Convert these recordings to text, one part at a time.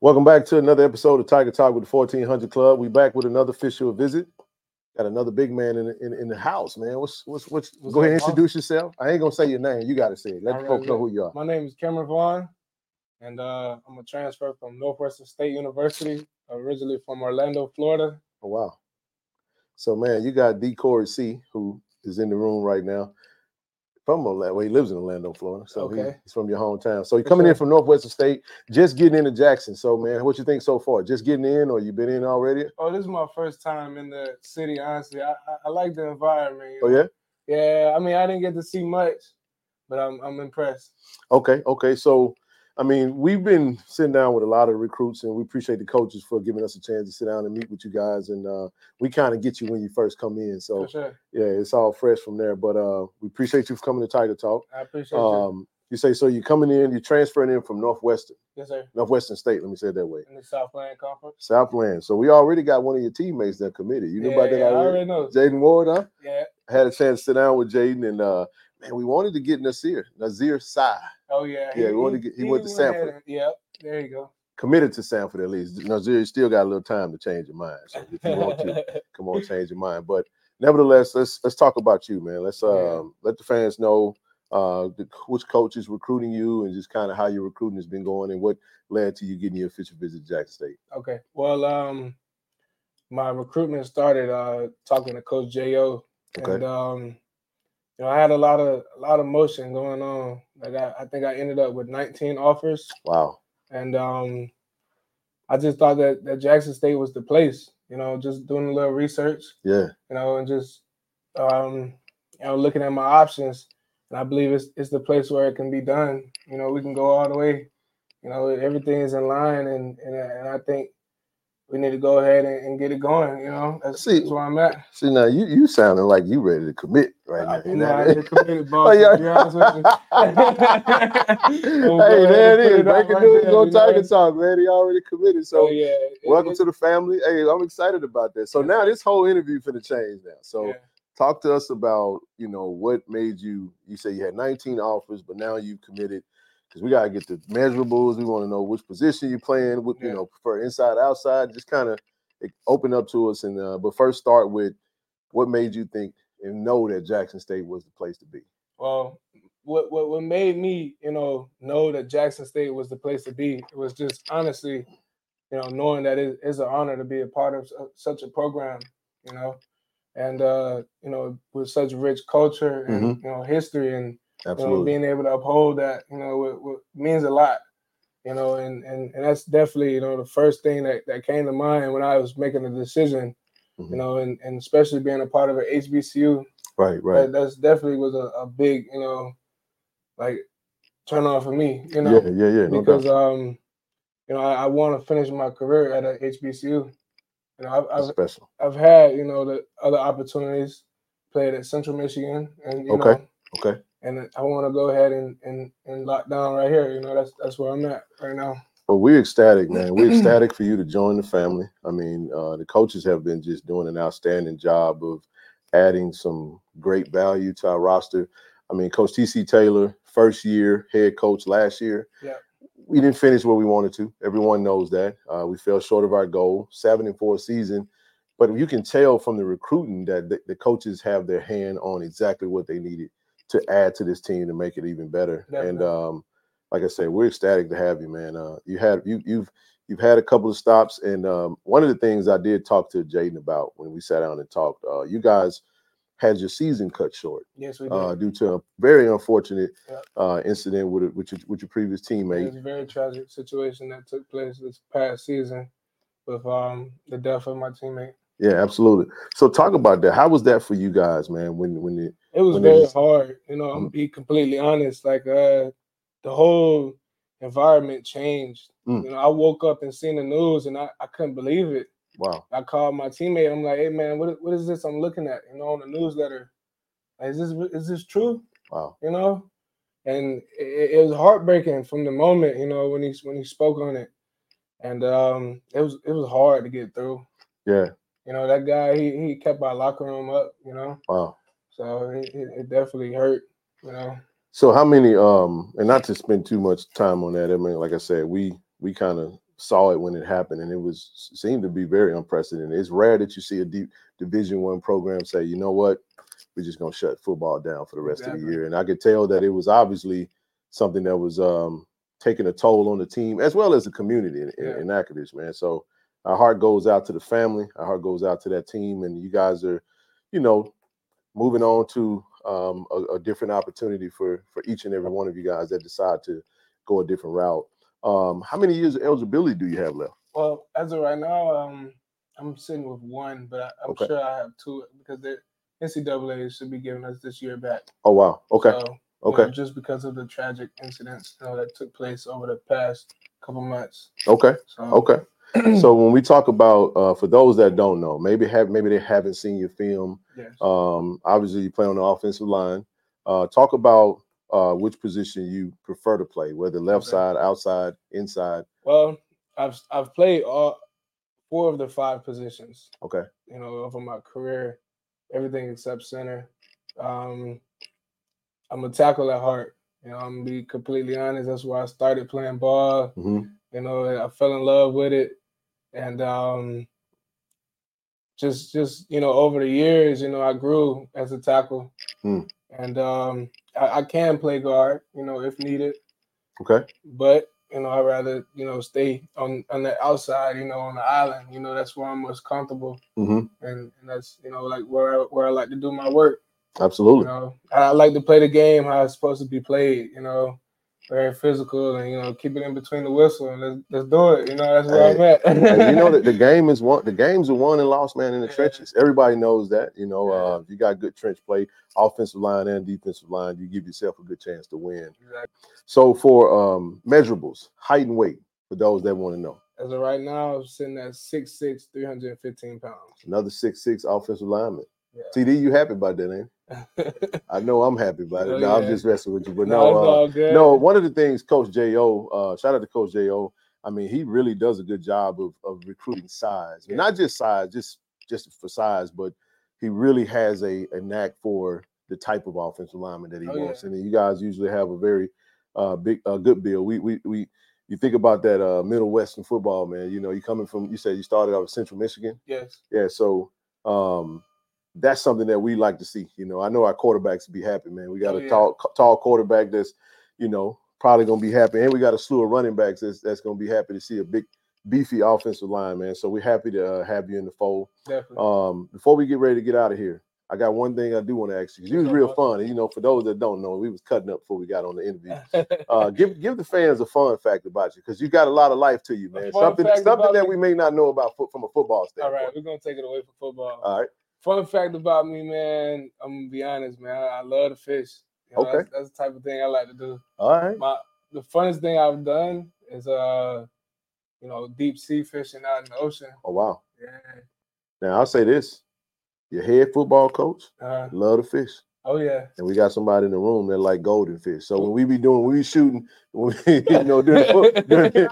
Welcome back to another episode of Tiger Talk with the 1400 Klub. We back with another official visit. Got another big man in the, in, in the house, man. What's what's what's? What's go ahead and introduce yourself. I ain't gonna say your name. You got to say it. Let the folks right, know yeah. who you are. My name is Cameron Vaughn, and uh, I'm a transfer from Northwestern State University, originally from Orlando, Florida. Oh wow. So man, you got D Corey C, who is in the room right now. From Orlando, well, he lives in Orlando, Florida. So he- he's from your hometown. So you're coming in sure. from Northwestern State, just getting into Jackson. So man, what you think so far? Just getting in, or you been in already? Oh, this is my first time in the city. Honestly, I, I, I like the environment. Oh yeah. yeah. I mean, I didn't get to see much, but I'm I'm impressed. Okay, okay. So, I mean, we've been sitting down with a lot of recruits, and we appreciate the coaches for giving us a chance to sit down and meet with you guys. And uh, we kind of get you when you first come in. So, yeah, it's all fresh from there. But uh, we appreciate you for coming to Tiger Talk. I appreciate you. Um, you say so. You're coming in. You're transferring in from Northwestern, Yes, sir. Northwestern State. Let me say it that way. In the Southland Conference. Southland. So we already got one of your teammates that committed. You knew yeah, about that yeah, I already. already know. Jaden Ward, huh? Yeah. Had a chance to sit down with Jaden, and uh, man, we wanted to get Nasir, Nazir Sai. Oh yeah. Yeah, we wanted to get- he went to Samford. Yep. There you go. committed to Samford at least. Nazir, still got a little time to change your mind. So if you want to, come on, change your mind. But nevertheless, let's let's talk about you, man. Let's Yeah. um, let the fans know uh, the, which coach is recruiting you and just kind of how your recruiting has been going and what led to you getting your official visit to Jackson State. Okay. Well, um, my recruitment started uh talking to Coach Jo, Okay. and um, you know, I had a lot of a lot of motion going on. Like I, I think I ended up with 19 offers, Wow. and um, I just thought that that Jackson State was the place. You know, just doing a little research, Yeah. you know, and just um, you know, looking at my options. And I believe it's it's the place where it can be done. You know, we can go all the way. You know, everything is in line, and and, and I think we need to go ahead and, and get it going. You know, that's, See- that's where I'm at. See now you you sounding like you ready to commit right now. You know, a committed Oh, yeah. to be honest with you. hey, We'll go ahead there it is. it put is. it out Breaking right news on? Tiger Talk, man. He already committed. So So yeah, it- welcome it- to the family. Hey, I'm excited about that. So now this whole interview for the change now. So yeah. talk to us about you know what made you you say you had 19 offers but now you've committed because we got to get the measurables we want to know which position you're playing what you know prefer inside outside just kind of open up to us and uh, but first start with what made you think and know that jackson state was the place to be? Well, what, what what made me, you know, know that Jackson State was the place to be it was just honestly, you know, knowing that it is an honor to be a part of such a program, you know, and uh, you know, with such rich culture and you know history and you know, absolutely being able to uphold that, you know, what, what means a lot, you know, and, and and that's definitely, you know, the first thing that, that came to mind when I was making the decision, Mhm. you know, and, and especially being a part of an HBCU, right right that that's definitely was a, a big, you know, like turn on for me, you know, yeah yeah yeah no because doubt. um, you know, I, I want to finish my career at a HBCU. You know, I've, I've special I've had you know the other opportunities, played at Central Michigan, and you Okay. know, okay and I want to go ahead and, and and lock down right here. You know, that's that's where I'm at right now. Well, we're ecstatic, man. We're ecstatic for you to join the family. I mean, uh, the coaches have been just doing an outstanding job of adding some great value to our roster. I mean, Coach TC Taylor, first year head coach last year. Yeah. We didn't finish where we wanted to. Everyone knows that. Uh, we fell short of our goal, seven and four season. But you can tell from the recruiting that the, the coaches have their hand on exactly what they needed to add to this team to make it even better. And um, like I said, we're ecstatic to have you, man. Uh, you had you you've you've had a couple of stops, and um, one of the things I did talk to Jaden about when we sat down and talked, uh, you guys had your season cut short Yes, we did. uh, due to a very unfortunate Yep. uh, incident with with your, with your previous teammate. it was a very tragic situation that took place this past season with um the death of my teammate. Yeah, absolutely. So talk about that. How was that for you guys, man? When when it, It was it very was- hard, you know. I'm Mhm. be completely honest. Like uh, the whole environment changed. Mm. You know, I woke up and seen the news, and I, I couldn't believe it. wow, I called my teammate. I'm like, "Hey man, what what is this I'm looking at? You know, on the newsletter. Like, is this is this true? wow, You know?" And it, it was heartbreaking from the moment, you know, when he when he spoke on it, and um, it was it was hard to get through. yeah, You know, that guy he he kept our locker room up. You know, wow. so it, it, it definitely hurt. You know. So how many um and not to spend too much time on that. I mean, like I said, we we kind of saw it when it happened, and it was seemed to be very unprecedented. It's rare that you see a deep Division One program say, you know what, we're just gonna shut football down for the rest exactly. of the year. And I could tell that it was obviously something that was um, taking a toll on the team as well as the community in, yeah. in, in man. So our heart goes out to the family. Our heart goes out to that team, and you guys are, you know, moving on to um, a, a, different opportunity for for each and every one of you guys that decide to go a different route. Um, how many years of eligibility do you have left? Well, as of right now, um, I'm sitting with one, but I, am okay. sure I have two because the NCAA should be giving us this year back. Oh wow! Okay. So, okay. Know, just because of the tragic incidents you know, that took place over the past couple months. Okay. So, okay. So when we talk about uh, for those that don't know, maybe have maybe they haven't seen your film. Yes. Um, obviously, you play on the offensive line. Uh, talk about uh, which position you prefer to play, whether left okay. side, outside, inside. Well, I've I've played all four of the five positions. Okay. You know, over my career, everything except center. Um, I'm a tackle at heart. You know, I'm gonna be completely honest. That's why I started playing ball. Mm-hmm. You know, I fell in love with it, and um, just just you know, over the years, you know, I grew as a tackle, mm. and um, I, I can play guard. You know, if needed. Okay. But you know, I'd rather, you know, stay on on the outside, you know, on the island. You know, that's where I'm most comfortable. Mm-hmm. And, and, that's, you know, like where I, where I like to do my work. Absolutely. You know, I like to play the game how it's supposed to be played, you know, very physical and, you know, keep it in between the whistle and let's, let's do it. You know, that's where hey, I'm at. you know that the game is one, the games are won and lost, man, in the yeah. trenches. Everybody knows that, you know, yeah. uh, you got good trench play, offensive line and defensive line, you give yourself a good chance to win. Exactly. So for um, measurables, height and weight, for those that want to know. As of right now, I'm sitting at 6'6", 315 pounds. Another 6'6", offensive lineman. Yeah. TD, you happy about that, ain't I know I'm happy about it. Oh, no, yeah. I'm just messing with you. But no, no, uh, no, one of the things Coach J.O., uh, shout out to Coach J.O., I mean, he really does a good job of, of recruiting size. Yeah. Not just size, just just for size, but he really has a, a knack for the type of offensive lineman that he oh, wants. And you guys usually have a very uh, big, uh, good bill. We we we you think about that uh, Middle Western football, man. You know, you coming from you said you started out of Central Michigan. Yes. Yeah. So um, that's something that we like to see. You know, I know our quarterbacks be happy, man. We got oh, a yeah. tall tall quarterback that's you know probably gonna be happy, and we got a slew of running backs that's that's gonna be happy to see a big beefy offensive line, man. So we're happy to uh, have you in the fold. Definitely. Um, before we get ready to get out of here, I got one thing I do want to ask you because you was real fun. And, you know, for those that don't know, we was cutting up before we got on the interview. Uh, give give the fans a fun fact about you because you got a lot of life to you, man. Something something that me. we may not know about foot from a football standpoint. All right, we're gonna take it away from football. All right. Fun fact about me, man. I'm gonna be honest, man. I, I love to fish. You know, okay. That's, that's, the type of thing I like to do. All right. My the funnest thing I've done is uh, you know, deep sea fishing out in the ocean. Oh wow. Yeah. Now I'll say this your head football coach uh, love to fish. Oh yeah. And we got somebody in the room that like golden fish. So when we be doing, we be shooting, we, you know, during, during for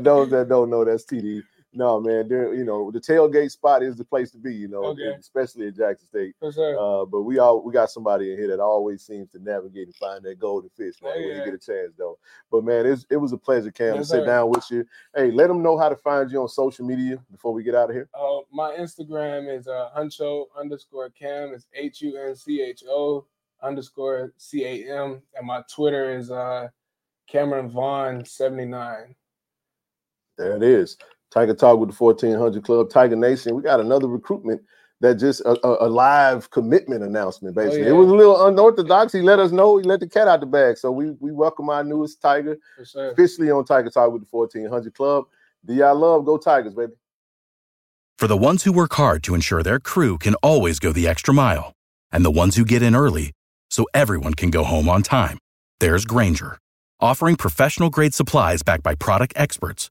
those that don't know, that's TD no, man, there, you know, the tailgate spot is the place to be, you know, okay. especially at Jackson State. For sure. Uh, but we all we got somebody in here that always seems to navigate and find that golden fish, man, oh, yeah. when you get a chance though. But man, it's, it was a pleasure, Cam, yes, to sit sir. down with you. Hey, let them know how to find you on social media before we get out of here. Uh, my Instagram is uh, Huncho underscore Cam. It's H U N C H O underscore C A M. And my Twitter is uh, Cameron Vaughn 79. There it is. Tiger Talk with the 1400 Klub, Tiger Nation. We got another recruitment that just a, a, a live commitment announcement. Oh, basically, oh, yeah. it was a little unorthodox. He let us know. He let the cat out the bag. So we we welcome our newest Tiger sure. officially on Tiger Talk with the 1400 Klub. Do y'all love? Go Tigers, baby. For the ones who work hard to ensure their crew can always go the extra mile, and the ones who get in early so everyone can go home on time, there's Grainger, offering professional grade supplies backed by product experts